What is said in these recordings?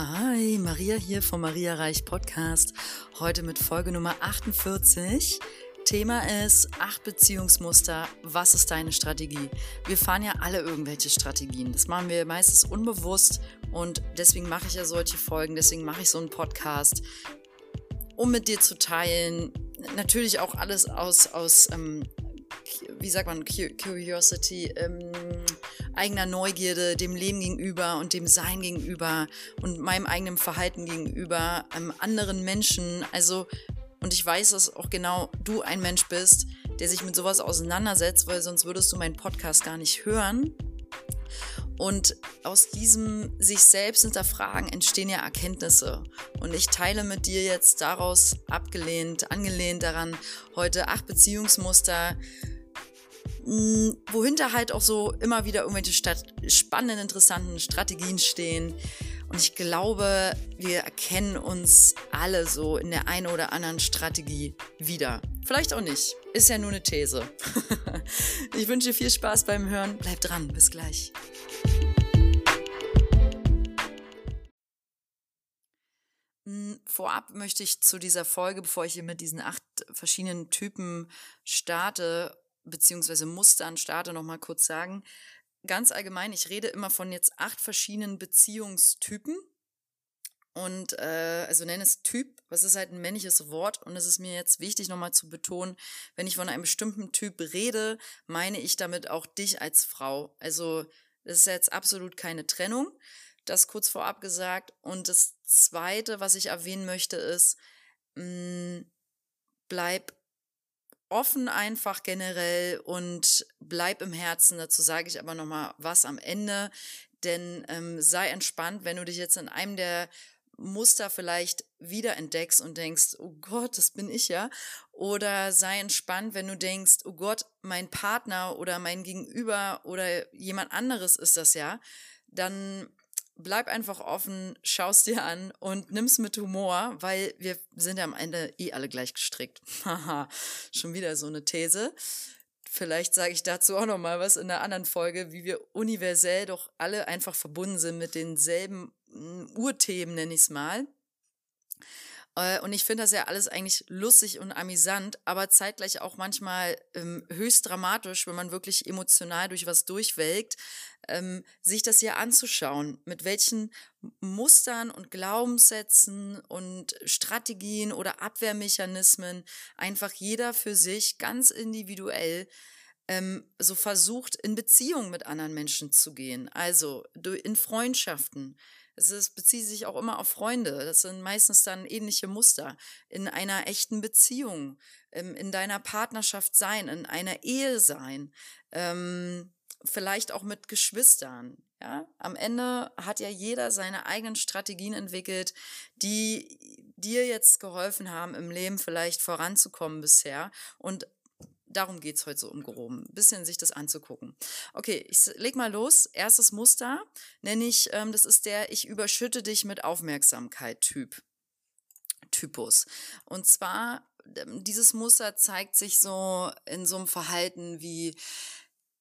Hi, Maria hier vom Maria Reich Podcast. Heute mit Folge Nummer 48. Thema ist acht Beziehungsmuster. Was ist deine Strategie? Wir fahren ja alle irgendwelche Strategien. Das machen wir meistens unbewusst und deswegen mache ich ja solche Folgen. Deswegen mache ich so einen Podcast, um mit dir zu teilen. Natürlich auch alles aus, aus ähm, wie sagt man, Curiosity, ähm, eigener Neugierde dem Leben gegenüber und dem Sein gegenüber und meinem eigenen Verhalten gegenüber ähm, anderen Menschen. Also, und ich weiß, dass auch genau du ein Mensch bist, der sich mit sowas auseinandersetzt, weil sonst würdest du meinen Podcast gar nicht hören. Und aus diesem sich selbst hinterfragen entstehen ja Erkenntnisse. Und ich teile mit dir jetzt daraus abgelehnt, angelehnt daran, heute acht Beziehungsmuster wohinter halt auch so immer wieder irgendwelche spannenden, interessanten Strategien stehen. Und ich glaube, wir erkennen uns alle so in der einen oder anderen Strategie wieder. Vielleicht auch nicht. Ist ja nur eine These. ich wünsche viel Spaß beim Hören. Bleib dran. Bis gleich. Mm, vorab möchte ich zu dieser Folge, bevor ich hier mit diesen acht verschiedenen Typen starte, beziehungsweise Mustern starte, noch mal kurz sagen. Ganz allgemein, ich rede immer von jetzt acht verschiedenen Beziehungstypen. Und äh, also nenne es Typ, was ist halt ein männliches Wort und es ist mir jetzt wichtig nochmal zu betonen, wenn ich von einem bestimmten Typ rede, meine ich damit auch dich als Frau. Also das ist jetzt absolut keine Trennung. Das kurz vorab gesagt. Und das Zweite, was ich erwähnen möchte, ist, mh, mm, bleib offen einfach generell und bleib im Herzen. Dazu sage ich aber noch mal was am Ende, denn ähm, sei entspannt, wenn du dich jetzt in einem der Muster vielleicht wiederentdeckst und denkst, oh Gott, das bin ich ja. Oder sei entspannt, wenn du denkst, oh Gott, mein Partner oder mein Gegenüber oder jemand anderes ist das ja. Dann bleib einfach offen, schaust dir an und nimm's mit Humor, weil wir sind ja am Ende eh alle gleich gestrickt. Haha, schon wieder so eine These. Vielleicht sage ich dazu auch noch mal was in einer anderen Folge, wie wir universell doch alle einfach verbunden sind mit denselben hm, Urthemen, nenne ich es mal. Äh, und ich finde das ja alles eigentlich lustig und amüsant, aber zeitgleich auch manchmal ähm, höchst dramatisch, wenn man wirklich emotional durch was durchwelkt, ähm, sich das hier anzuschauen, mit welchen Mustern und Glaubenssätzen und Strategien oder Abwehrmechanismen einfach jeder für sich ganz individuell ähm, so versucht, in Beziehung mit anderen Menschen zu gehen. Also in Freundschaften, es bezieht sich auch immer auf Freunde. Das sind meistens dann ähnliche Muster. In einer echten Beziehung, ähm, in deiner Partnerschaft sein, in einer Ehe sein, ähm, vielleicht auch mit Geschwistern. Ja, am Ende hat ja jeder seine eigenen Strategien entwickelt, die dir jetzt geholfen haben, im Leben vielleicht voranzukommen bisher. Und darum geht's heute so umgehoben, ein bisschen sich das anzugucken. Okay, ich leg mal los. Erstes Muster nenne ich, ähm, das ist der Ich überschütte dich mit Aufmerksamkeit Typ. Typus. Und zwar, ähm, dieses Muster zeigt sich so in so einem Verhalten wie,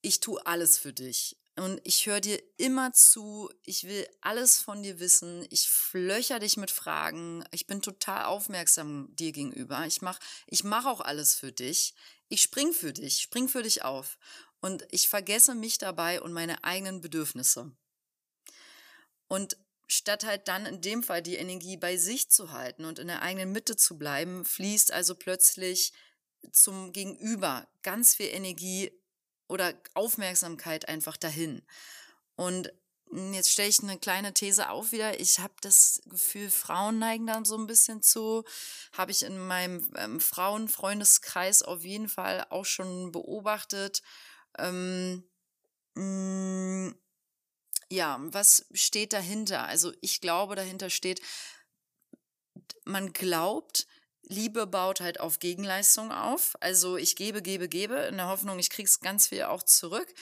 ich tue alles für dich. Und ich höre dir immer zu, ich will alles von dir wissen, ich flöcher dich mit Fragen, ich bin total aufmerksam dir gegenüber, ich mache ich mach auch alles für dich, ich spring für dich, spring für dich auf. Und ich vergesse mich dabei und meine eigenen Bedürfnisse. Und statt halt dann in dem Fall die Energie bei sich zu halten und in der eigenen Mitte zu bleiben, fließt also plötzlich zum Gegenüber ganz viel Energie oder Aufmerksamkeit einfach dahin. Und Jetzt stelle ich eine kleine These auf wieder. Ich habe das Gefühl, Frauen neigen dann so ein bisschen zu. Habe ich in meinem ähm, Frauenfreundeskreis auf jeden Fall auch schon beobachtet. Ähm, mh, mm, ja, was steht dahinter? Also ich glaube, dahinter steht, man glaubt, Liebe baut halt auf Gegenleistung auf. Also ich gebe, gebe, gebe in der Hoffnung, ich krieg's ganz viel auch zurück.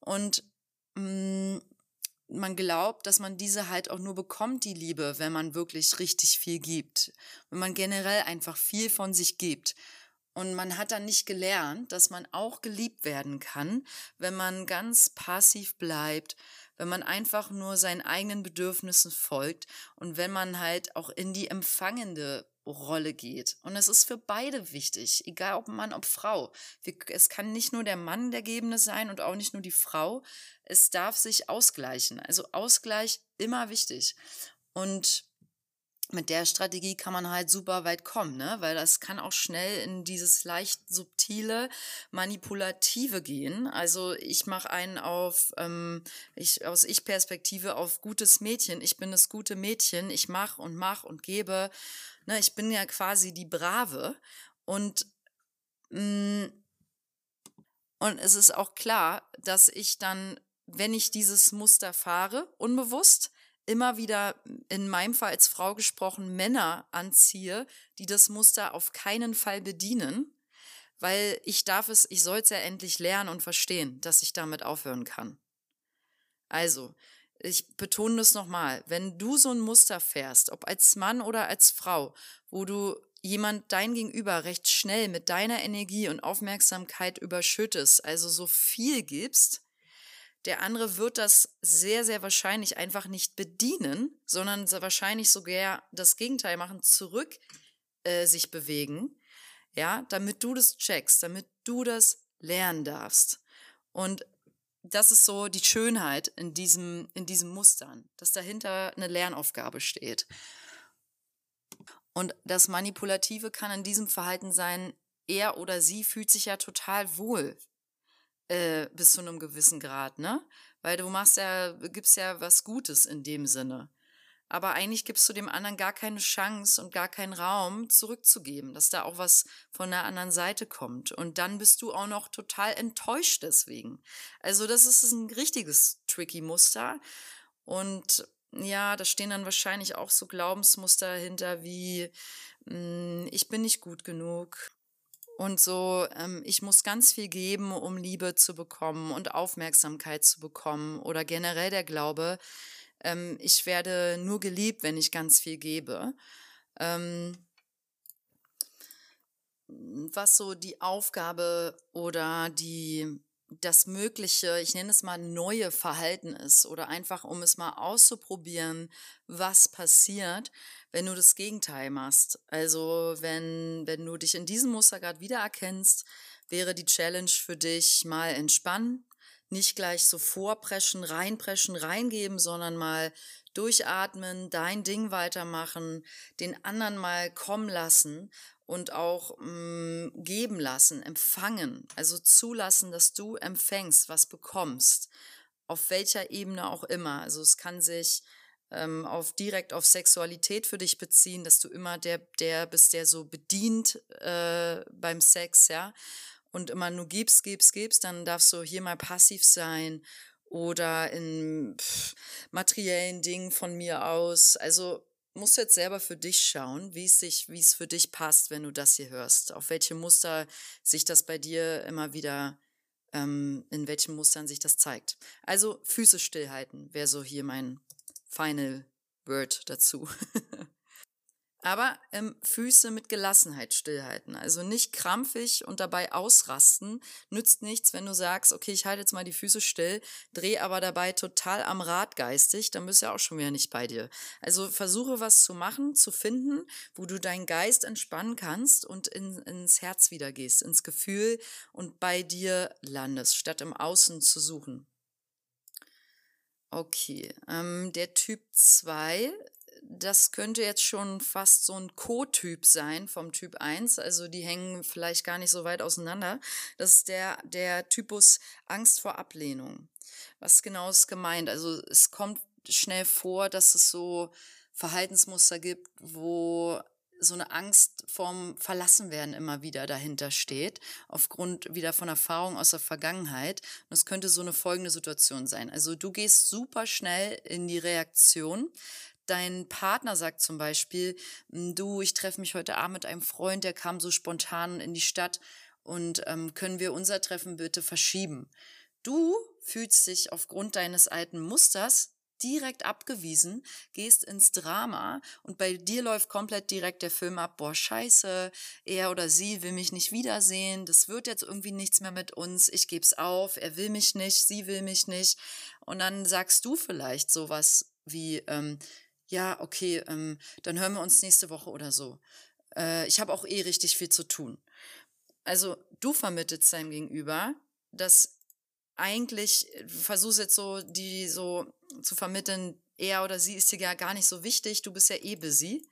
Und mh, mm, man glaubt, dass man diese halt auch nur bekommt, die Liebe, wenn man wirklich richtig viel gibt. Wenn man generell einfach viel von sich gibt. Und man hat dann nicht gelernt, dass man auch geliebt werden kann, wenn man ganz passiv bleibt, wenn man einfach nur seinen eigenen Bedürfnissen folgt und wenn man halt auch in die empfangende Rolle geht. Und es ist für beide wichtig, egal ob Mann, ob Frau. Es kann nicht nur der Mann der Gebende sein und auch nicht nur die Frau. Es darf sich ausgleichen. Also Ausgleich immer wichtig. Und mit der Strategie kann man halt super weit kommen, ne? Weil das kann auch schnell in dieses leicht subtile, manipulative gehen. Also ich mache einen auf, ähm, ich, aus Ich-Perspektive auf gutes Mädchen. Ich bin das gute Mädchen. Ich mache und mache und gebe. Ne? Ich bin ja quasi die Brave. Und mm, und es ist auch klar, dass ich dann, wenn ich dieses Muster fahre, unbewusst, immer wieder, in meinem Fall als Frau gesprochen, Männer anziehe, die das Muster auf keinen Fall bedienen, weil ich darf es, ich soll es ja endlich lernen und verstehen, dass ich damit aufhören kann. Also, ich betone das nochmal, wenn du so ein Muster fährst, ob als Mann oder als Frau, wo du jemand dein Gegenüber recht schnell mit deiner Energie und Aufmerksamkeit überschüttest, also so viel gibst, der andere wird das sehr, sehr wahrscheinlich einfach nicht bedienen, sondern wahrscheinlich sogar das Gegenteil machen, zurück äh, sich bewegen, ja, damit du das checkst, damit du das lernen darfst. Und das ist so die Schönheit in diesem, in diesem Mustern, dass dahinter eine Lernaufgabe steht. Und das Manipulative kann in diesem Verhalten sein, er oder sie fühlt sich ja total wohl äh, bis zu einem gewissen Grad, ne? Weil du machst ja, gibst ja was Gutes in dem Sinne. Aber eigentlich gibst du dem anderen gar keine Chance und gar keinen Raum zurückzugeben, dass da auch was von der anderen Seite kommt. Und dann bist du auch noch total enttäuscht deswegen. Also das ist ein richtiges tricky Muster. Und ja, da stehen dann wahrscheinlich auch so Glaubensmuster hinter wie, hm, ich bin nicht gut genug, und so, ähm, ich muss ganz viel geben, um Liebe zu bekommen und Aufmerksamkeit zu bekommen. Oder generell der Glaube, ähm, ich werde nur geliebt, wenn ich ganz viel gebe. Ähm, was so die Aufgabe oder die das mögliche, ich nenne es mal neue Verhalten ist oder einfach um es mal auszuprobieren, was passiert, wenn du das Gegenteil machst. Also wenn, wenn du dich in diesem Muster gerade wiedererkennst, wäre die Challenge für dich mal entspannen, nicht gleich so vorpreschen, reinpreschen, reingeben, sondern mal durchatmen, dein Ding weitermachen, den anderen mal kommen lassen und auch mh, mm, geben lassen, empfangen, also zulassen, dass du empfängst, was bekommst, auf welcher Ebene auch immer. Also es kann sich ähm, auf direkt auf Sexualität für dich beziehen, dass du immer der der bist, der so bedient äh, beim Sex, ja, und immer nur gibst, gibst, gibst, dann darfst du hier mal passiv sein oder in pff, materiellen Dingen von mir aus. Also musst du jetzt selber für dich schauen, wie es sich, wie es für dich passt, wenn du das hier hörst. Auf welche Muster sich das bei dir immer wieder, ähm, in welchen Mustern sich das zeigt. Also Füße stillhalten wäre so hier mein Final Word dazu. Aber ähm, Füße mit Gelassenheit stillhalten. Also nicht krampfig und dabei ausrasten. Nützt nichts, wenn du sagst, okay, ich halte jetzt mal die Füße still, dreh aber dabei total am Rad geistig, dann bist du ja auch schon wieder nicht bei dir. Also versuche was zu machen, zu finden, wo du deinen Geist entspannen kannst und in, ins Herz wieder gehst, ins Gefühl und bei dir landest, statt im Außen zu suchen. Okay, ähm, der Typ 2 das könnte jetzt schon fast so ein Co-Typ sein vom Typ 1. Also die hängen vielleicht gar nicht so weit auseinander. Das ist der, der Typus Angst vor Ablehnung. Was genau ist gemeint? Also es kommt schnell vor, dass es so Verhaltensmuster gibt, wo so eine Angst vorm Verlassenwerden immer wieder dahinter steht, aufgrund wieder von Erfahrungen aus der Vergangenheit. Und es könnte so eine folgende Situation sein. Also du gehst super schnell in die Reaktion, dein Partner sagt zum Beispiel, hm, du, ich treffe mich heute Abend mit einem Freund, der kam so spontan in die Stadt und ähm, können wir unser Treffen bitte verschieben? Du fühlst dich aufgrund deines alten Musters direkt abgewiesen, gehst ins Drama und bei dir läuft komplett direkt der Film ab, boah, scheiße, er oder sie will mich nicht wiedersehen, das wird jetzt irgendwie nichts mehr mit uns, ich geb's auf, er will mich nicht, sie will mich nicht. Und dann sagst du vielleicht sowas wie, ähm, ja, okay, ähm, dann hören wir uns nächste Woche oder so. Äh, ich habe auch eh richtig viel zu tun. Also du vermittelst deinem Gegenüber, dass eigentlich versuchst jetzt so, die so zu vermitteln, er oder sie ist dir ja gar nicht so wichtig, du bist ja eh busy.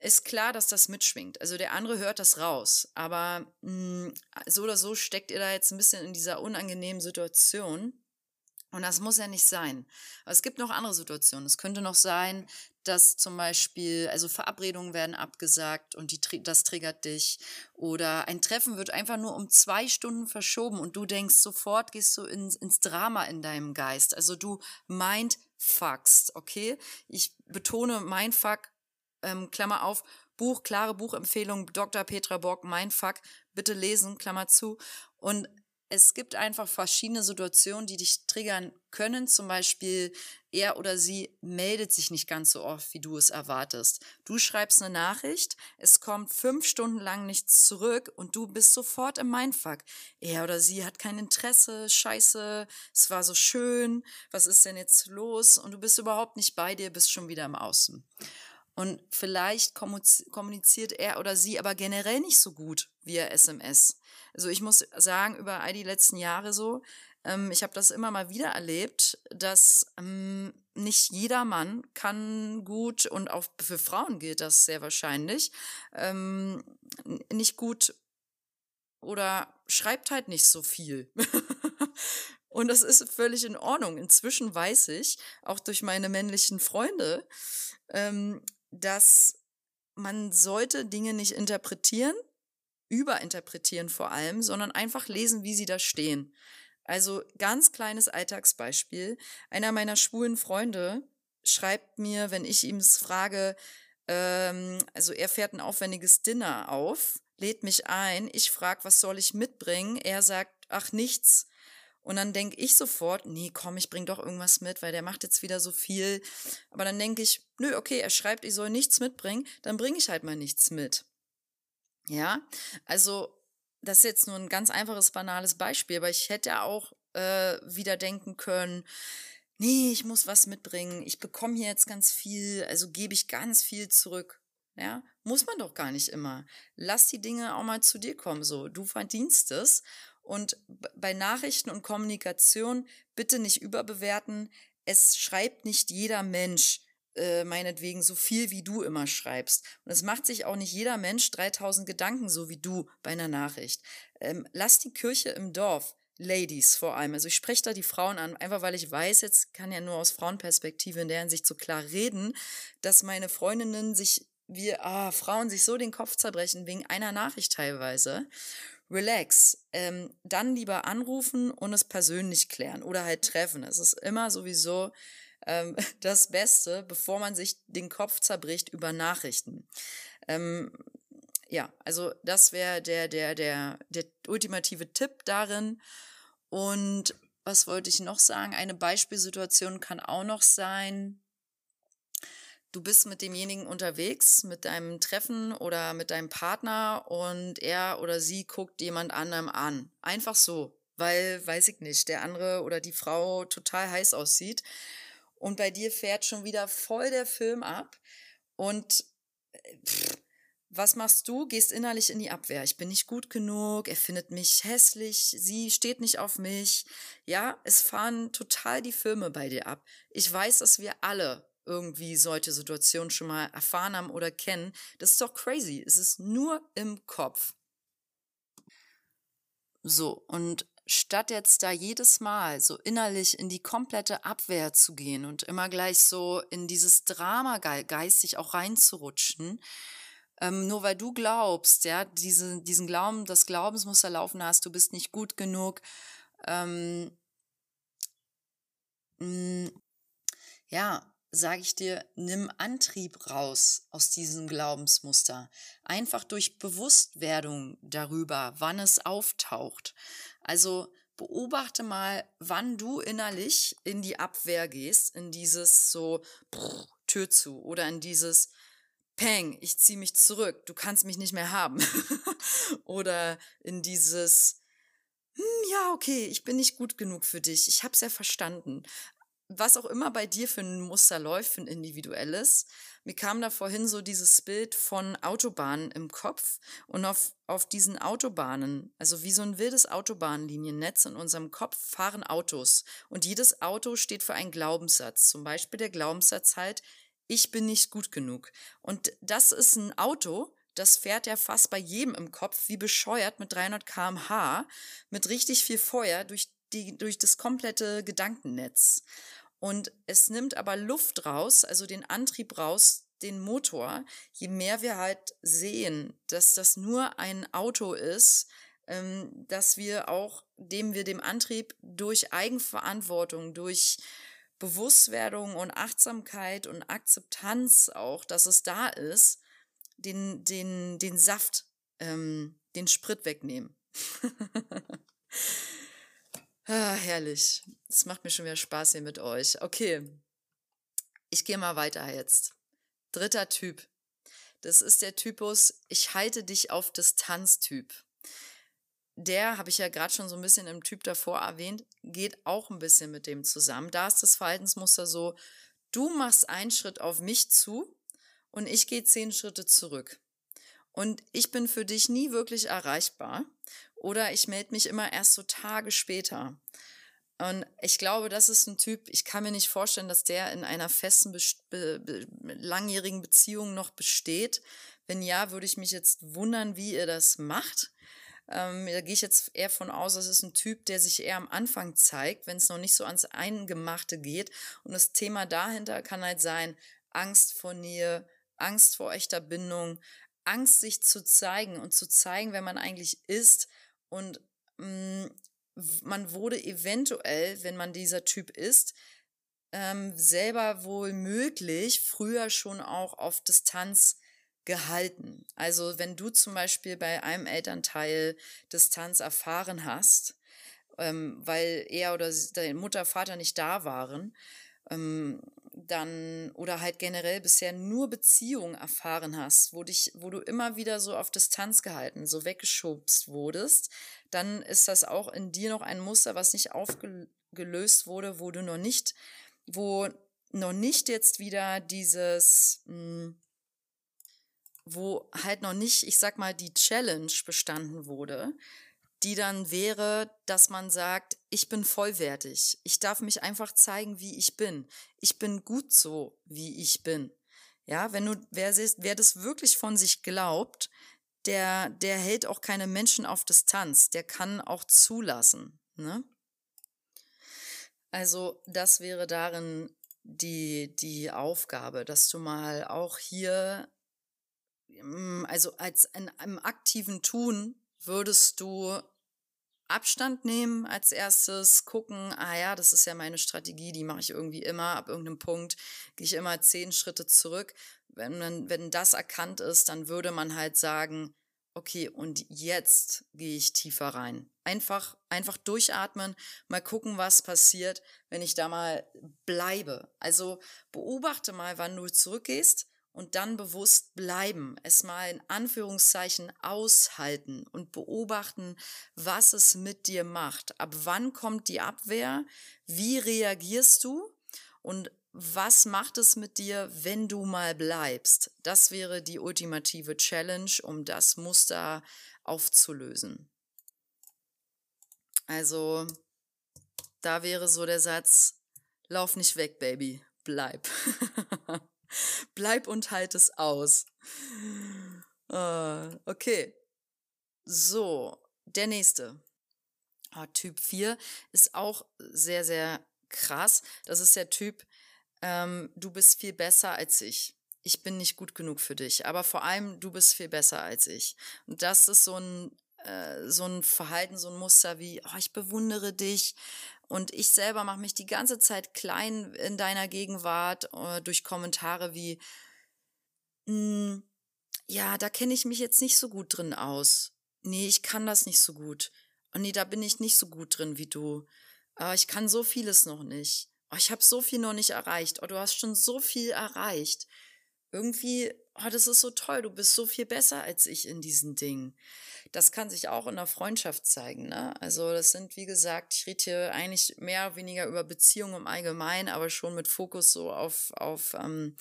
Ist klar, dass das mitschwingt. Also der andere hört das raus. Aber mh, hm, so oder so steckt ihr da jetzt ein bisschen in dieser unangenehmen Situation. Und das muss ja nicht sein. Aber es gibt noch andere Situationen. Es könnte noch sein, dass zum Beispiel, also Verabredungen werden abgesagt und die, das triggert dich. Oder ein Treffen wird einfach nur um zwei Stunden verschoben und du denkst sofort, gehst du ins, ins Drama in deinem Geist. Also du mindfuckst, okay? Ich betone mindfuck, ähm, Klammer auf, Buch, klare Buchempfehlung, Dr. Petra Bock, Mindfuck, bitte lesen, Klammer zu. Und es gibt einfach verschiedene Situationen, die dich triggern können. Zum Beispiel, er oder sie meldet sich nicht ganz so oft, wie du es erwartest. Du schreibst eine Nachricht, es kommt fünf Stunden lang nichts zurück und du bist sofort im Mindfuck. Er oder sie hat kein Interesse, scheiße, es war so schön, was ist denn jetzt los? Und du bist überhaupt nicht bei dir, bist schon wieder im Außen. Und vielleicht kommuniziert er oder sie aber generell nicht so gut via SMS. Also ich muss sagen, über all die letzten Jahre so, ähm, ich habe das immer mal wieder erlebt, dass ähm, nicht jeder Mann kann gut, und auch für Frauen gilt das sehr wahrscheinlich, ähm, nicht gut oder schreibt halt nicht so viel. Und das ist völlig in Ordnung. Inzwischen weiß ich, auch durch meine männlichen Freunde, ähm, dass man sollte Dinge nicht interpretieren, überinterpretieren vor allem, sondern einfach lesen, wie sie da stehen. Also ganz kleines Alltagsbeispiel. Einer meiner schwulen Freunde schreibt mir, wenn ich ihm frage, ähm, also er fährt ein aufwendiges Dinner auf, lädt mich ein, ich frage, was soll ich mitbringen? Er sagt, ach nichts. Und dann denke ich sofort, nee, komm, ich bring doch irgendwas mit, weil der macht jetzt wieder so viel. Aber dann denke ich, nö, okay, er schreibt, ich soll nichts mitbringen, dann bringe ich halt mal nichts mit. Ja, also das ist jetzt nur ein ganz einfaches, banales Beispiel, aber ich hätte auch äh, wieder denken können, nee, ich muss was mitbringen, ich bekomme hier jetzt ganz viel, also gebe ich ganz viel zurück. Ja, muss man doch gar nicht immer. Lass die Dinge auch mal zu dir kommen, so. Du verdienst es und bei Nachrichten und Kommunikation bitte nicht überbewerten. Es schreibt nicht jeder Mensch äh, meinetwegen so viel, wie du immer schreibst. Und es macht sich auch nicht jeder Mensch 3000 Gedanken so wie du bei einer Nachricht. Ähm, lass die Kirche im Dorf. Ladies vor allem. Also ich spreche da die Frauen an, einfach weil ich weiß, jetzt kann ja nur aus Frauenperspektive in der Hinsicht so klar reden, dass meine Freundinnen sich, wir, ah, Frauen sich so den Kopf zerbrechen wegen einer Nachricht teilweise relax, ähm, dann lieber anrufen und es persönlich klären oder halt treffen. Es ist immer sowieso ähm, das Beste, bevor man sich den Kopf zerbricht über Nachrichten. Ähm, ja, also das wäre der, der, der, der ultimative Tipp darin. Und was wollte ich noch sagen? Eine Beispielsituation kann auch noch sein, du bist mit demjenigen unterwegs, mit deinem Treffen oder mit deinem Partner und er oder sie guckt jemand anderem an. Einfach so, weil, weiß ich nicht, der andere oder die Frau total heiß aussieht. Und bei dir fährt schon wieder voll der Film ab. Und äh, pff, was machst du? Gehst innerlich in die Abwehr. Ich bin nicht gut genug, er findet mich hässlich, sie steht nicht auf mich. Ja, es fahren total die Filme bei dir ab. Ich weiß, dass wir alle irgendwie solche Situationen schon mal erfahren haben oder kennen. Das ist doch crazy. Es ist nur im Kopf. So, und statt jetzt da jedes Mal so innerlich in die komplette Abwehr zu gehen und immer gleich so in dieses Drama geistig auch reinzurutschen, ähm, nur weil du glaubst, ja, diese, diesen Glauben, das Glaubensmuster laufen hast, du bist nicht gut genug, ähm, mh, mm, ja, sage ich dir, nimm Antrieb raus aus diesem Glaubensmuster. Einfach durch Bewusstwerdung darüber, wann es auftaucht. Also beobachte mal, wann du innerlich in die Abwehr gehst, in dieses so pff, Tür zu oder in dieses Peng, ich ziehe mich zurück, du kannst mich nicht mehr haben. oder in dieses hm, ja, okay, ich bin nicht gut genug für dich, ich hab's ja verstanden. Was auch immer bei dir für ein Muster läuft, für ein individuelles. Mir kam da vorhin so dieses Bild von Autobahnen im Kopf und auf, auf diesen Autobahnen, also wie so ein wildes Autobahnliniennetz in unserem Kopf, fahren Autos. Und jedes Auto steht für einen Glaubenssatz. Zum Beispiel der Glaubenssatz halt, ich bin nicht gut genug. Und das ist ein Auto, das fährt ja fast bei jedem im Kopf wie bescheuert mit 300 kmh, mit richtig viel Feuer durch, die, durch das komplette Gedankennetz. Und es nimmt aber Luft raus, also den Antrieb raus, den Motor, je mehr wir halt sehen, dass das nur ein Auto ist, ähm, dass wir auch, dem wir dem Antrieb durch Eigenverantwortung, durch Bewusstwerdung und Achtsamkeit und Akzeptanz auch, dass es da ist, den, den, den Saft, ähm, den Sprit wegnehmen. ah, herrlich. Es macht mir schon wieder Spaß hier mit euch. Okay. Ich gehe mal weiter jetzt. Dritter Typ. Das ist der Typus, ich halte dich auf Distanz-Typ. Der, habe ich ja gerade schon so ein bisschen im Typ davor erwähnt, geht auch ein bisschen mit dem zusammen. Da ist das Verhaltensmuster so, du machst einen Schritt auf mich zu und ich gehe zehn Schritte zurück. Und ich bin für dich nie wirklich erreichbar oder ich melde mich immer erst so Tage später. Und ich glaube, das ist ein Typ, ich kann mir nicht vorstellen, dass der in einer festen, be be langjährigen Beziehung noch besteht. Wenn ja, würde ich mich jetzt wundern, wie ihr das macht. Ähm, da gehe ich jetzt eher von aus, das ist ein Typ, der sich eher am Anfang zeigt, wenn es noch nicht so ans Eingemachte geht. Und das Thema dahinter kann halt sein, Angst vor Nähe, Angst vor echter Bindung, Angst, sich zu zeigen und zu zeigen, wer man eigentlich ist. Und mh, mm, man wurde eventuell, wenn man dieser Typ ist, ähm, selber wohl möglich früher schon auch auf Distanz gehalten. Also wenn du zum Beispiel bei einem Elternteil Distanz erfahren hast, ähm, weil er oder deine Mutter, Vater nicht da waren, ähm, dann oder halt generell bisher nur Beziehungen erfahren hast, wo dich, wo du immer wieder so auf Distanz gehalten, so weggeschubst wurdest, dann ist das auch in dir noch ein Muster, was nicht aufgelöst wurde, wo du noch nicht, wo noch nicht jetzt wieder dieses, mh, hm, wo halt noch nicht, ich sag mal, die Challenge bestanden wurde, die dann wäre, dass man sagt, ich bin vollwertig. Ich darf mich einfach zeigen, wie ich bin. Ich bin gut so, wie ich bin. Ja, wenn du, wer, wer das wirklich von sich glaubt, der, der hält auch keine Menschen auf Distanz. Der kann auch zulassen. Ne? Also, das wäre darin die, die Aufgabe, dass du mal auch hier, mm, also als in einem aktiven Tun würdest du Abstand nehmen als erstes, gucken, ah ja, das ist ja meine Strategie, die mache ich irgendwie immer, ab irgendeinem Punkt gehe ich immer zehn Schritte zurück. Wenn, man, wenn das erkannt ist, dann würde man halt sagen, okay, und jetzt gehe ich tiefer rein. Einfach, einfach durchatmen, mal gucken, was passiert, wenn ich da mal bleibe. Also beobachte mal, wann du zurückgehst und dann bewusst bleiben, es mal in Anführungszeichen aushalten und beobachten, was es mit dir macht. Ab wann kommt die Abwehr? Wie reagierst du? Und was macht es mit dir, wenn du mal bleibst? Das wäre die ultimative Challenge, um das Muster aufzulösen. Also, da wäre so der Satz, lauf nicht weg, Baby, bleib. Bleib und halt es aus. Uh, okay. So, der nächste. Oh, typ 4 ist auch sehr, sehr krass. Das ist der Typ, ähm, du bist viel besser als ich. Ich bin nicht gut genug für dich. Aber vor allem, du bist viel besser als ich. Und das ist so ein, äh, so ein Verhalten, so ein Muster wie, oh, ich bewundere dich, und ich selber mache mich die ganze Zeit klein in deiner Gegenwart äh, durch Kommentare wie, hm, ja, da kenne ich mich jetzt nicht so gut drin aus. Nee, ich kann das nicht so gut. oh nee, da bin ich nicht so gut drin wie du. Oh, ich kann so vieles noch nicht. Oh, ich habe so viel noch nicht erreicht. Oh, du hast schon so viel erreicht. Irgendwie, oh, das ist so toll, du bist so viel besser als ich in diesen Dingen. Das kann sich auch in der Freundschaft zeigen. Ne? Also das sind, wie gesagt, ich rede hier eigentlich mehr oder weniger über Beziehungen im Allgemeinen, aber schon mit Fokus so auf, auf ähm,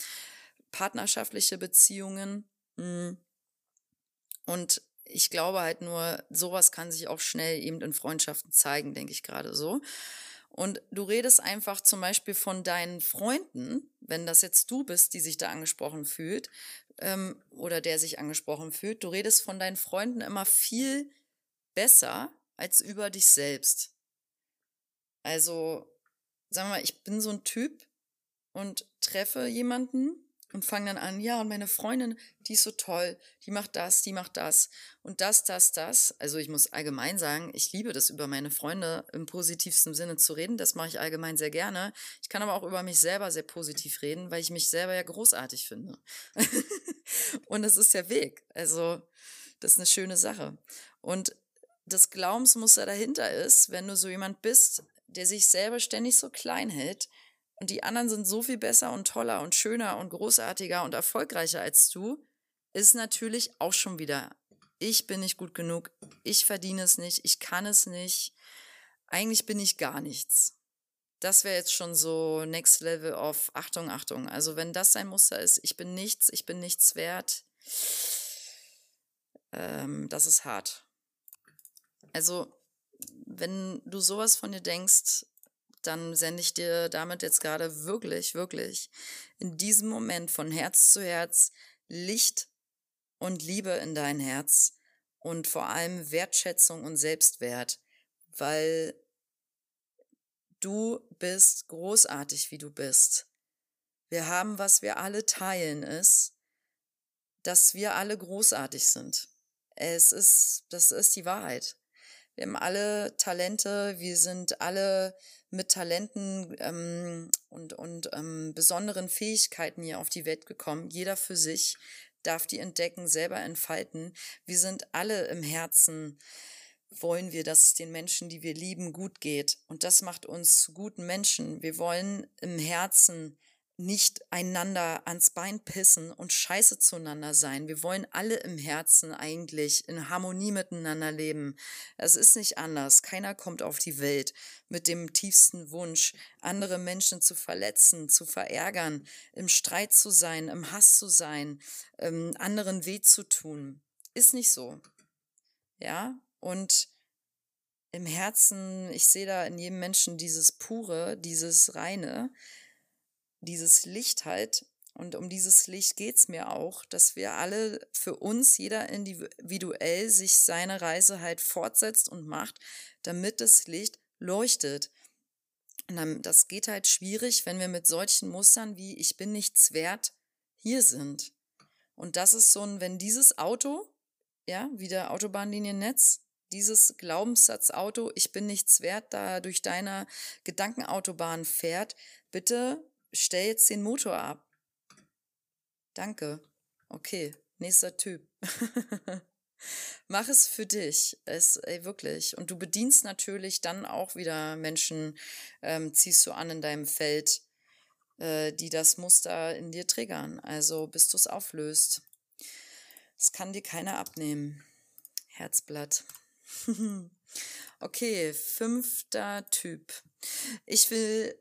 partnerschaftliche Beziehungen. Mm. Und ich glaube halt nur, sowas kann sich auch schnell eben in Freundschaften zeigen, denke ich gerade so. Und du redest einfach zum Beispiel von deinen Freunden, wenn das jetzt du bist, die sich da angesprochen fühlt ähm, oder der sich angesprochen fühlt, du redest von deinen Freunden immer viel besser als über dich selbst. Also, sagen wir mal, ich bin so ein Typ und treffe jemanden und fange dann an, ja, und meine Freundin, die ist so toll, die macht das, die macht das und das, das, das. Also ich muss allgemein sagen, ich liebe das, über meine Freunde im positivsten Sinne zu reden. Das mache ich allgemein sehr gerne. Ich kann aber auch über mich selber sehr positiv reden, weil ich mich selber ja großartig finde. und das ist der Weg. Also das ist eine schöne Sache. Und das Glaubensmuster dahinter ist, wenn du so jemand bist, der sich selber ständig so klein hält, und die anderen sind so viel besser und toller und schöner und großartiger und erfolgreicher als du, ist natürlich auch schon wieder, ich bin nicht gut genug, ich verdiene es nicht, ich kann es nicht, eigentlich bin ich gar nichts. Das wäre jetzt schon so Next Level of Achtung, Achtung. Also wenn das sein Muster ist, ich bin nichts, ich bin nichts wert, ähm, das ist hart. Also wenn du sowas von dir denkst, dann sende ich dir damit jetzt gerade wirklich, wirklich in diesem Moment von Herz zu Herz Licht und Liebe in dein Herz und vor allem Wertschätzung und Selbstwert, weil du bist großartig, wie du bist. Wir haben, was wir alle teilen, ist, dass wir alle großartig sind. Es ist, das ist die Wahrheit. Wir haben alle Talente, wir sind alle mit Talenten ähm, und, und ähm, besonderen Fähigkeiten hier auf die Welt gekommen. Jeder für sich darf die entdecken, selber entfalten. Wir sind alle im Herzen wollen wir, dass es den Menschen, die wir lieben, gut geht. Und das macht uns zu guten Menschen. Wir wollen im Herzen nicht einander ans Bein pissen und scheiße zueinander sein. Wir wollen alle im Herzen eigentlich in Harmonie miteinander leben. Es ist nicht anders. Keiner kommt auf die Welt mit dem tiefsten Wunsch, andere Menschen zu verletzen, zu verärgern, im Streit zu sein, im Hass zu sein, ähm, anderen weh zu tun. Ist nicht so. Ja, und im Herzen, ich sehe da in jedem Menschen dieses Pure, dieses Reine, dieses Licht halt, und um dieses Licht geht's mir auch, dass wir alle für uns, jeder individuell, sich seine Reise halt fortsetzt und macht, damit das Licht leuchtet. Und das geht halt schwierig, wenn wir mit solchen Mustern wie ich bin nichts wert hier sind. Und das ist so ein, wenn dieses Auto, ja, wie der Autobahnliniennetz, dieses Glaubenssatz-Auto, ich bin nichts wert, da durch deine Gedankenautobahn fährt, bitte stell jetzt den Motor ab. Danke. Okay, nächster Typ. Mach es für dich. Es, ey, wirklich. Und du bedienst natürlich dann auch wieder Menschen, ähm, ziehst du an in deinem Feld, äh, die das Muster in dir triggern. Also bis du es auflöst. Das kann dir keiner abnehmen. Herzblatt. okay, fünfter Typ. Ich will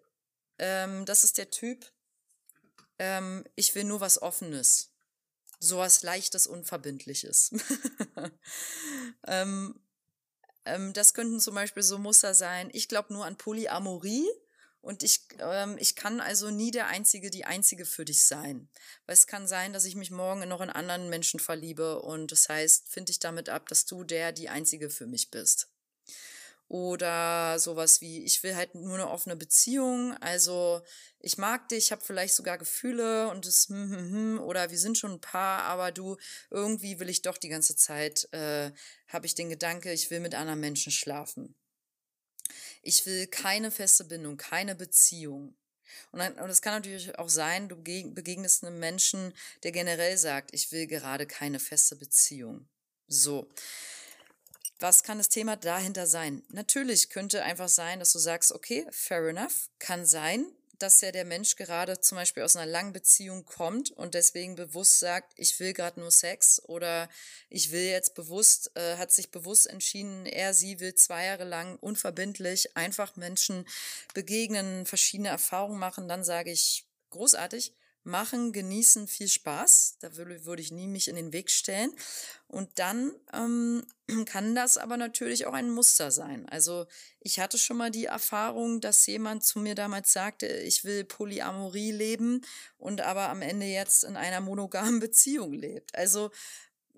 ähm, das ist der Typ, ähm, ich will nur was Offenes. Sowas Leichtes, Unverbindliches. ähm, ähm, das könnten zum Beispiel so Muster sein. Ich glaube nur an Polyamorie. Und ich, ähm, ich kann also nie der Einzige, die Einzige für dich sein. Weil es kann sein, dass ich mich morgen noch in anderen Menschen verliebe und das heißt, finde ich damit ab, dass du der, die Einzige für mich bist. Oder sowas wie, ich will halt nur eine offene Beziehung. Also ich mag dich, habe vielleicht sogar Gefühle und es hm, hm, hm, oder wir sind schon ein Paar, aber du irgendwie will ich doch die ganze Zeit, äh, habe ich den Gedanke, ich will mit anderen Menschen schlafen. Ich will keine feste Bindung, keine Beziehung. Und, dann, und es kann natürlich auch sein, du begegnest einem Menschen, der generell sagt, ich will gerade keine feste Beziehung. So was kann das Thema dahinter sein? Natürlich könnte einfach sein, dass du sagst, okay, fair enough, kann sein, dass ja der Mensch gerade zum Beispiel aus einer langen Beziehung kommt und deswegen bewusst sagt, ich will gerade nur Sex oder ich will jetzt bewusst, äh, hat sich bewusst entschieden, er, sie will zwei Jahre lang unverbindlich einfach Menschen begegnen, verschiedene Erfahrungen machen, dann sage ich, großartig, machen, genießen, viel Spaß. Da würde, würde ich nie mich in den Weg stellen. Und dann ähm, kann das aber natürlich auch ein Muster sein. Also ich hatte schon mal die Erfahrung, dass jemand zu mir damals sagte, ich will Polyamorie leben und aber am Ende jetzt in einer monogamen Beziehung lebt. Also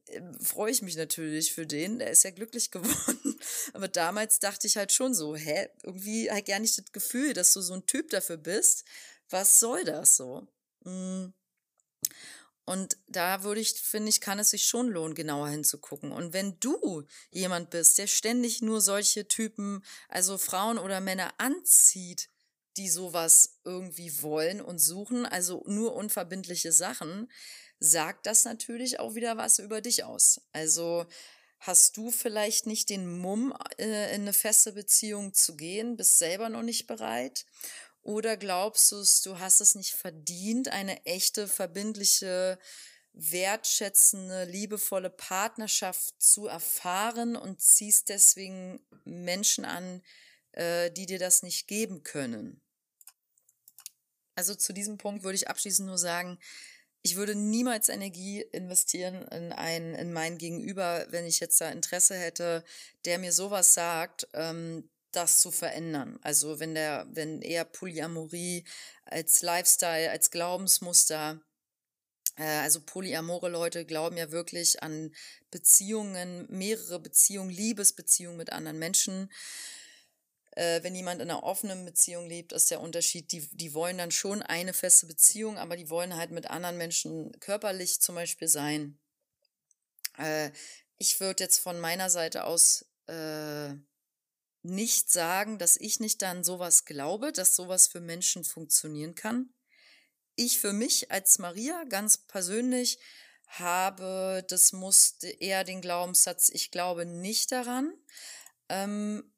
äh, freue ich mich natürlich für den, der ist ja glücklich geworden. Aber damals dachte ich halt schon so, hä, irgendwie halt gar nicht das Gefühl, dass du so ein Typ dafür bist. Was soll das so? Mm. Und da würde ich, finde ich, kann es sich schon lohnen, genauer hinzugucken. Und wenn du jemand bist, der ständig nur solche Typen, also Frauen oder Männer anzieht, die sowas irgendwie wollen und suchen, also nur unverbindliche Sachen, sagt das natürlich auch wieder was über dich aus. Also hast du vielleicht nicht den Mumm, äh, in eine feste Beziehung zu gehen, bist selber noch nicht bereit oder glaubst du, du hast es nicht verdient, eine echte, verbindliche, wertschätzende, liebevolle Partnerschaft zu erfahren und ziehst deswegen Menschen an, äh, die dir das nicht geben können? Also zu diesem Punkt würde ich abschließend nur sagen, ich würde niemals Energie investieren in ein, in mein Gegenüber, wenn ich jetzt da Interesse hätte, der mir sowas sagt, ähm, das zu verändern. Also wenn der, wenn eher Polyamorie als Lifestyle, als Glaubensmuster, äh, also polyamore Leute glauben ja wirklich an Beziehungen, mehrere Beziehungen, Liebesbeziehungen mit anderen Menschen. Äh, wenn jemand in einer offenen Beziehung lebt, ist der Unterschied, die, die wollen dann schon eine feste Beziehung, aber die wollen halt mit anderen Menschen körperlich zum Beispiel sein. Äh, ich würde jetzt von meiner Seite aus äh, nicht sagen, dass ich nicht dann sowas glaube, dass sowas für Menschen funktionieren kann. Ich für mich als Maria ganz persönlich habe, das musste eher den Glaubenssatz, ich glaube nicht daran. Ähm,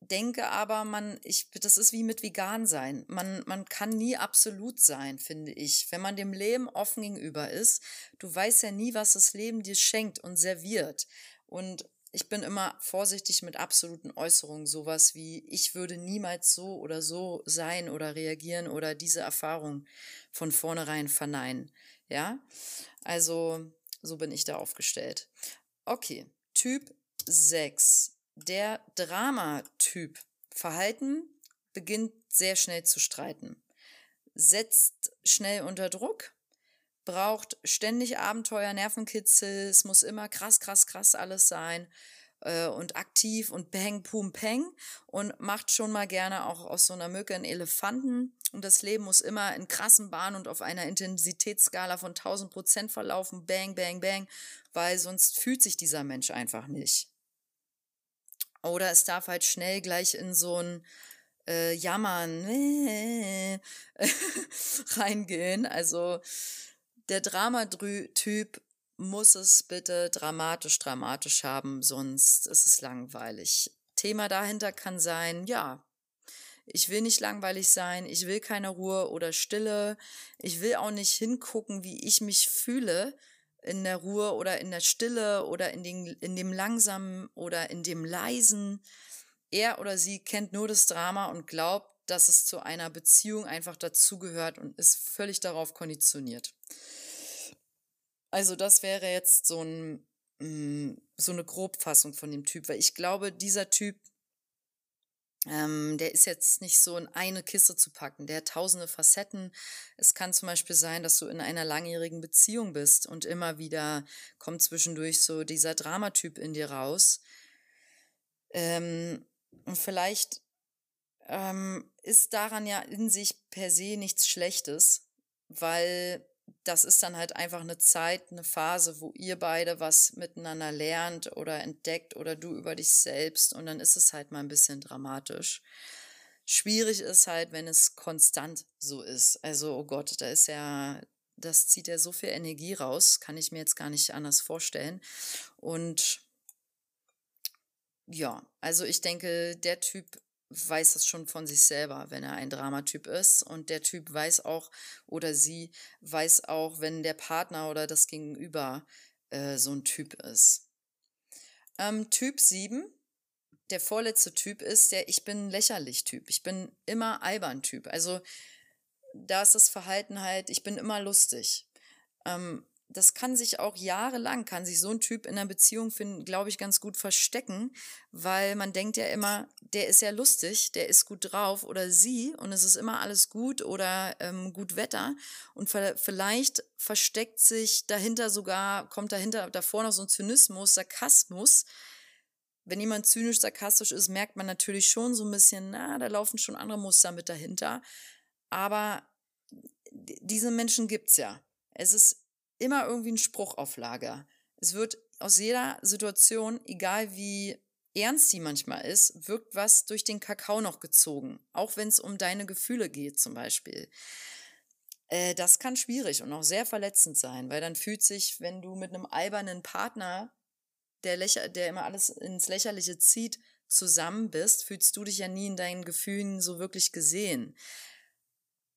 denke aber, man, ich, das ist wie mit vegan sein. Man, man kann nie absolut sein, finde ich. Wenn man dem Leben offen gegenüber ist, du weißt ja nie, was das Leben dir schenkt und serviert. Und ich bin immer vorsichtig mit absoluten Äußerungen, sowas wie ich würde niemals so oder so sein oder reagieren oder diese Erfahrung von vornherein verneinen. Ja, also so bin ich da aufgestellt. Okay, Typ 6. Der Dramatyp. Verhalten beginnt sehr schnell zu streiten, setzt schnell unter Druck, braucht ständig Abenteuer, Nervenkitzel, es muss immer krass, krass, krass alles sein äh, und aktiv und bang, pum, peng und macht schon mal gerne auch aus so einer Mücke einen Elefanten und das Leben muss immer in krassen Bahnen und auf einer Intensitätsskala von 1000 Prozent verlaufen, bang, bang, bang, weil sonst fühlt sich dieser Mensch einfach nicht. Oder es darf halt schnell gleich in so ein äh, Jammern reingehen. Also der Dramatyp muss es bitte dramatisch, dramatisch haben, sonst ist es langweilig. Thema dahinter kann sein, ja, ich will nicht langweilig sein, ich will keine Ruhe oder Stille, ich will auch nicht hingucken, wie ich mich fühle in der Ruhe oder in der Stille oder in, den, in dem Langsamen oder in dem Leisen. Er oder sie kennt nur das Drama und glaubt, dass es zu einer Beziehung einfach dazugehört und ist völlig darauf konditioniert. Also das wäre jetzt so, ein, mm, so eine Grobfassung von dem Typ, weil ich glaube, dieser Typ, ähm, der ist jetzt nicht so in eine Kiste zu packen. Der hat tausende Facetten. Es kann zum Beispiel sein, dass du in einer langjährigen Beziehung bist und immer wieder kommt zwischendurch so dieser Dramatyp in dir raus. Ähm, und vielleicht ähm, ist daran ja in sich per se nichts Schlechtes, weil das ist dann halt einfach eine Zeit, eine Phase, wo ihr beide was miteinander lernt oder entdeckt oder du über dich selbst und dann ist es halt mal ein bisschen dramatisch. Schwierig ist halt, wenn es konstant so ist. Also, oh Gott, da ist ja, das zieht ja so viel Energie raus, kann ich mir jetzt gar nicht anders vorstellen. Und ja, also ich denke, der Typ weiß das schon von sich selber, wenn er ein Dramatyp ist. Und der Typ weiß auch oder sie weiß auch, wenn der Partner oder das Gegenüber äh, so ein Typ ist. Ähm, typ 7, der vorletzte Typ ist der Ich bin lächerlich Typ. Ich bin immer albern Typ. Also da ist das Verhalten halt, ich bin immer lustig. Ähm, das kann sich auch jahrelang, kann sich so ein Typ in einer Beziehung finden, glaube ich, ganz gut verstecken, weil man denkt ja immer, der ist ja lustig, der ist gut drauf oder sie und es ist immer alles gut oder ähm, gut Wetter und vielleicht versteckt sich dahinter sogar, kommt dahinter davor noch so ein Zynismus, Sarkasmus. Wenn jemand zynisch, sarkastisch ist, merkt man natürlich schon so ein bisschen, na, da laufen schon andere Muster mit dahinter. Aber diese Menschen gibt's ja. Es ist immer irgendwie ein Spruch auf Lager. Es wird aus jeder Situation, egal wie ernst sie manchmal ist, wirkt was durch den Kakao noch gezogen. Auch wenn es um deine Gefühle geht, zum Beispiel. Äh, das kann schwierig und auch sehr verletzend sein, weil dann fühlt sich, wenn du mit einem albernen Partner, der, lächer der immer alles ins Lächerliche zieht, zusammen bist, fühlst du dich ja nie in deinen Gefühlen so wirklich gesehen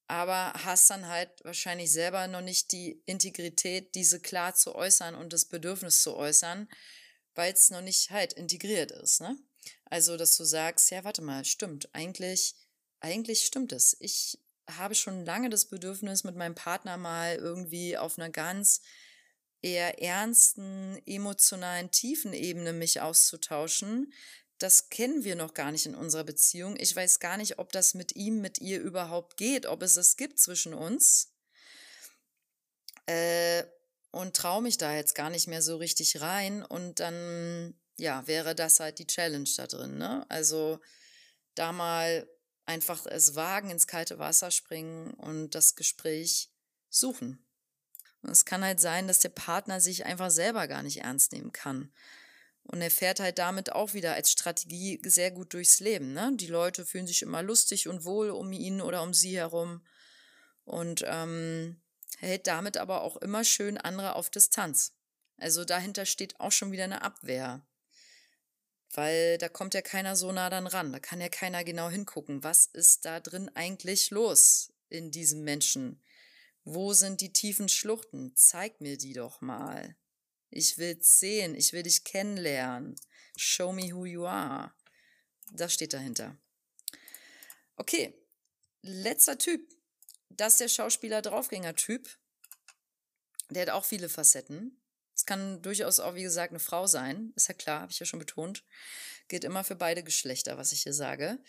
aber hast dann halt wahrscheinlich selber noch nicht die Integrität, diese klar zu äußern und das Bedürfnis zu äußern, weil es noch nicht halt integriert ist, ne? Also, dass du sagst, ja, warte mal, stimmt, eigentlich, eigentlich stimmt es. Ich habe schon lange das Bedürfnis, mit meinem Partner mal irgendwie auf einer ganz eher ernsten, emotionalen, tiefen Ebene mich auszutauschen, das kennen wir noch gar nicht in unserer Beziehung. Ich weiß gar nicht, ob das mit ihm, mit ihr überhaupt geht, ob es es gibt zwischen uns. Äh, und traue mich da jetzt gar nicht mehr so richtig rein. Und dann, ja, wäre das halt die Challenge da drin. Ne? Also da mal einfach es wagen, ins kalte Wasser springen und das Gespräch suchen. Und es kann halt sein, dass der Partner sich einfach selber gar nicht ernst nehmen kann. Und er fährt halt damit auch wieder als Strategie sehr gut durchs Leben. Ne? Die Leute fühlen sich immer lustig und wohl um ihn oder um sie herum. Und ähm, hält damit aber auch immer schön andere auf Distanz. Also dahinter steht auch schon wieder eine Abwehr. Weil da kommt ja keiner so nah dann ran. Da kann ja keiner genau hingucken. Was ist da drin eigentlich los in diesem Menschen? Wo sind die tiefen Schluchten? Zeig mir die doch mal. Ich will's sehen, ich will dich kennenlernen. Show me who you are. Das steht dahinter. Okay, letzter Typ. Das ist der Schauspieler-Draufgänger-Typ. Der hat auch viele Facetten. Es kann durchaus auch, wie gesagt, eine Frau sein. Ist ja klar, habe ich ja schon betont. Geht immer für beide Geschlechter, was ich hier sage.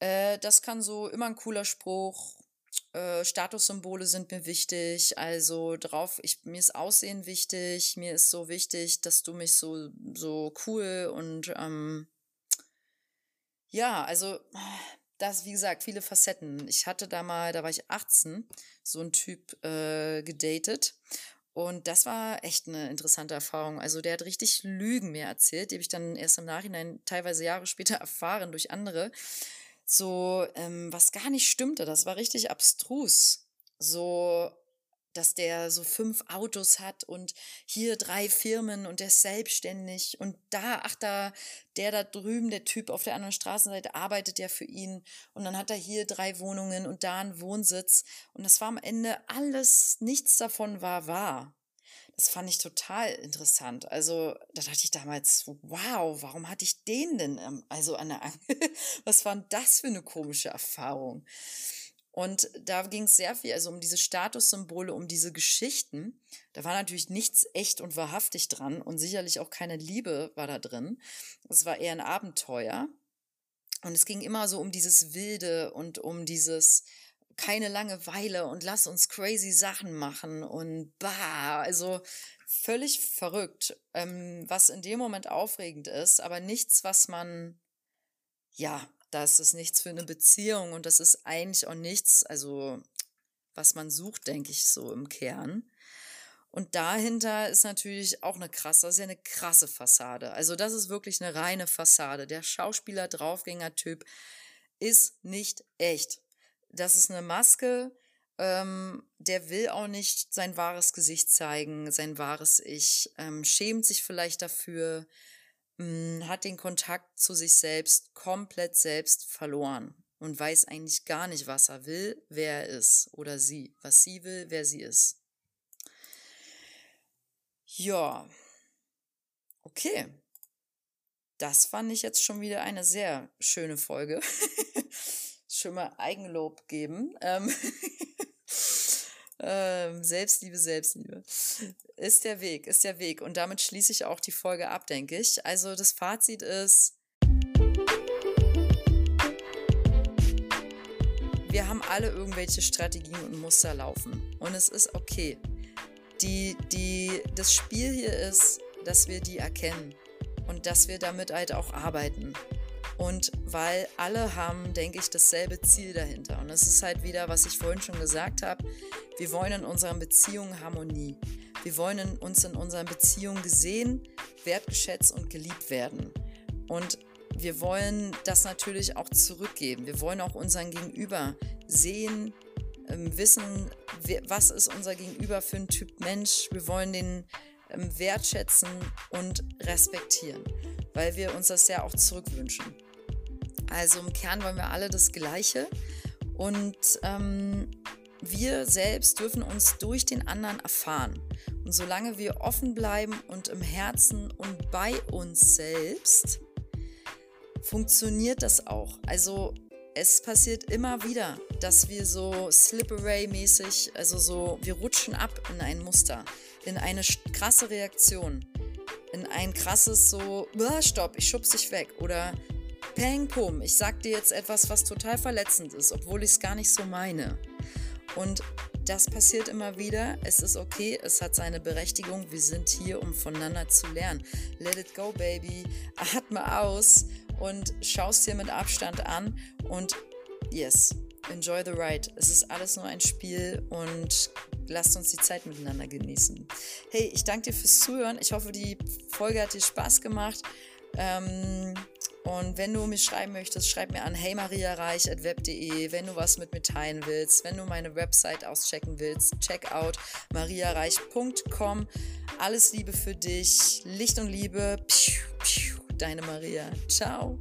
Äh, das kann so immer ein cooler Spruch, äh, Statussymbole sind mir wichtig, also drauf, ich, mir ist Aussehen wichtig, mir ist so wichtig, dass du mich so, so cool und ähm, ja, also das, wie gesagt, viele Facetten. Ich hatte da mal, da war ich 18, so ein Typ äh, gedatet. Und das war echt eine interessante Erfahrung. Also der hat richtig Lügen mir erzählt, die habe ich dann erst im Nachhinein teilweise Jahre später erfahren durch andere so, ähm, was gar nicht stimmte. Das war richtig abstrus. So, dass der so fünf Autos hat und hier drei Firmen und der ist selbstständig und da, ach da, der da drüben, der Typ auf der anderen Straßenseite arbeitet ja für ihn und dann hat er hier drei Wohnungen und da einen Wohnsitz und das war am Ende alles, nichts davon war wahr. Das fand ich total interessant. Also, da dachte ich damals, wow, warum hatte ich den denn also an der Angel? Was war denn das für eine komische Erfahrung? Und da ging es sehr viel, also um diese Statussymbole, um diese Geschichten. Da war natürlich nichts echt und wahrhaftig dran und sicherlich auch keine Liebe war da drin. Es war eher ein Abenteuer. Und es ging immer so um dieses Wilde und um dieses, keine Langeweile und lass uns crazy Sachen machen und bah, also völlig verrückt, ähm, was in dem Moment aufregend ist, aber nichts, was man, ja, das ist nichts für eine Beziehung und das ist eigentlich auch nichts, also was man sucht, denke ich so im Kern. Und dahinter ist natürlich auch eine krasse, das ist ja eine krasse Fassade. Also das ist wirklich eine reine Fassade. Der Schauspieler-Draufgänger-Typ ist nicht echt das ist eine Maske, ähm, der will auch nicht sein wahres Gesicht zeigen, sein wahres Ich, ähm, schämt sich vielleicht dafür, mh, mm, hat den Kontakt zu sich selbst komplett selbst verloren und weiß eigentlich gar nicht, was er will, wer er ist oder sie, was sie will, wer sie ist. Ja, okay. Das fand ich jetzt schon wieder eine sehr schöne Folge. schon mal Eigenlob geben. Ähm ähm, Selbstliebe, Selbstliebe. Ist der Weg, ist der Weg. Und damit schließe ich auch die Folge ab, denke ich. Also das Fazit ist, wir haben alle irgendwelche Strategien und Muster laufen. Und es ist okay. Die, die, das Spiel hier ist, dass wir die erkennen und dass wir damit halt auch arbeiten. Und weil alle haben, denke ich, dasselbe Ziel dahinter. Und es ist halt wieder, was ich vorhin schon gesagt habe, wir wollen in unseren Beziehungen Harmonie. Wir wollen uns in unseren Beziehungen gesehen, wertgeschätzt und geliebt werden. Und wir wollen das natürlich auch zurückgeben. Wir wollen auch unseren Gegenüber sehen, ähm, wissen, was ist unser Gegenüber für ein Typ Mensch. Wir wollen den ähm, wertschätzen und respektieren, weil wir uns das ja auch zurückwünschen. Also im Kern wollen wir alle das Gleiche und ähm, wir selbst dürfen uns durch den anderen erfahren. Und solange wir offen bleiben und im Herzen und bei uns selbst, funktioniert das auch. Also es passiert immer wieder, dass wir so Slip-Away-mäßig, also so, wir rutschen ab in ein Muster, in eine krasse Reaktion, in ein krasses so, stopp, ich schub's dich weg oder Peng, pum, ich sag dir jetzt etwas, was total verletzend ist, obwohl ich es gar nicht so meine. Und das passiert immer wieder. Es ist okay, es hat seine Berechtigung. Wir sind hier, um voneinander zu lernen. Let it go, baby. Atme aus und schaust dir mit Abstand an. Und yes, enjoy the ride. Es ist alles nur ein Spiel und lasst uns die Zeit miteinander genießen. Hey, ich danke dir fürs Zuhören. Ich hoffe, die Folge hat dir Spaß gemacht. Ähm, und wenn du mich schreiben möchtest, schreib mir an heymariareich.web.de. Wenn du was mit mir teilen willst, wenn du meine Website auschecken willst, check out mariareich.com. Alles Liebe für dich, Licht und Liebe. Deine Maria. Ciao.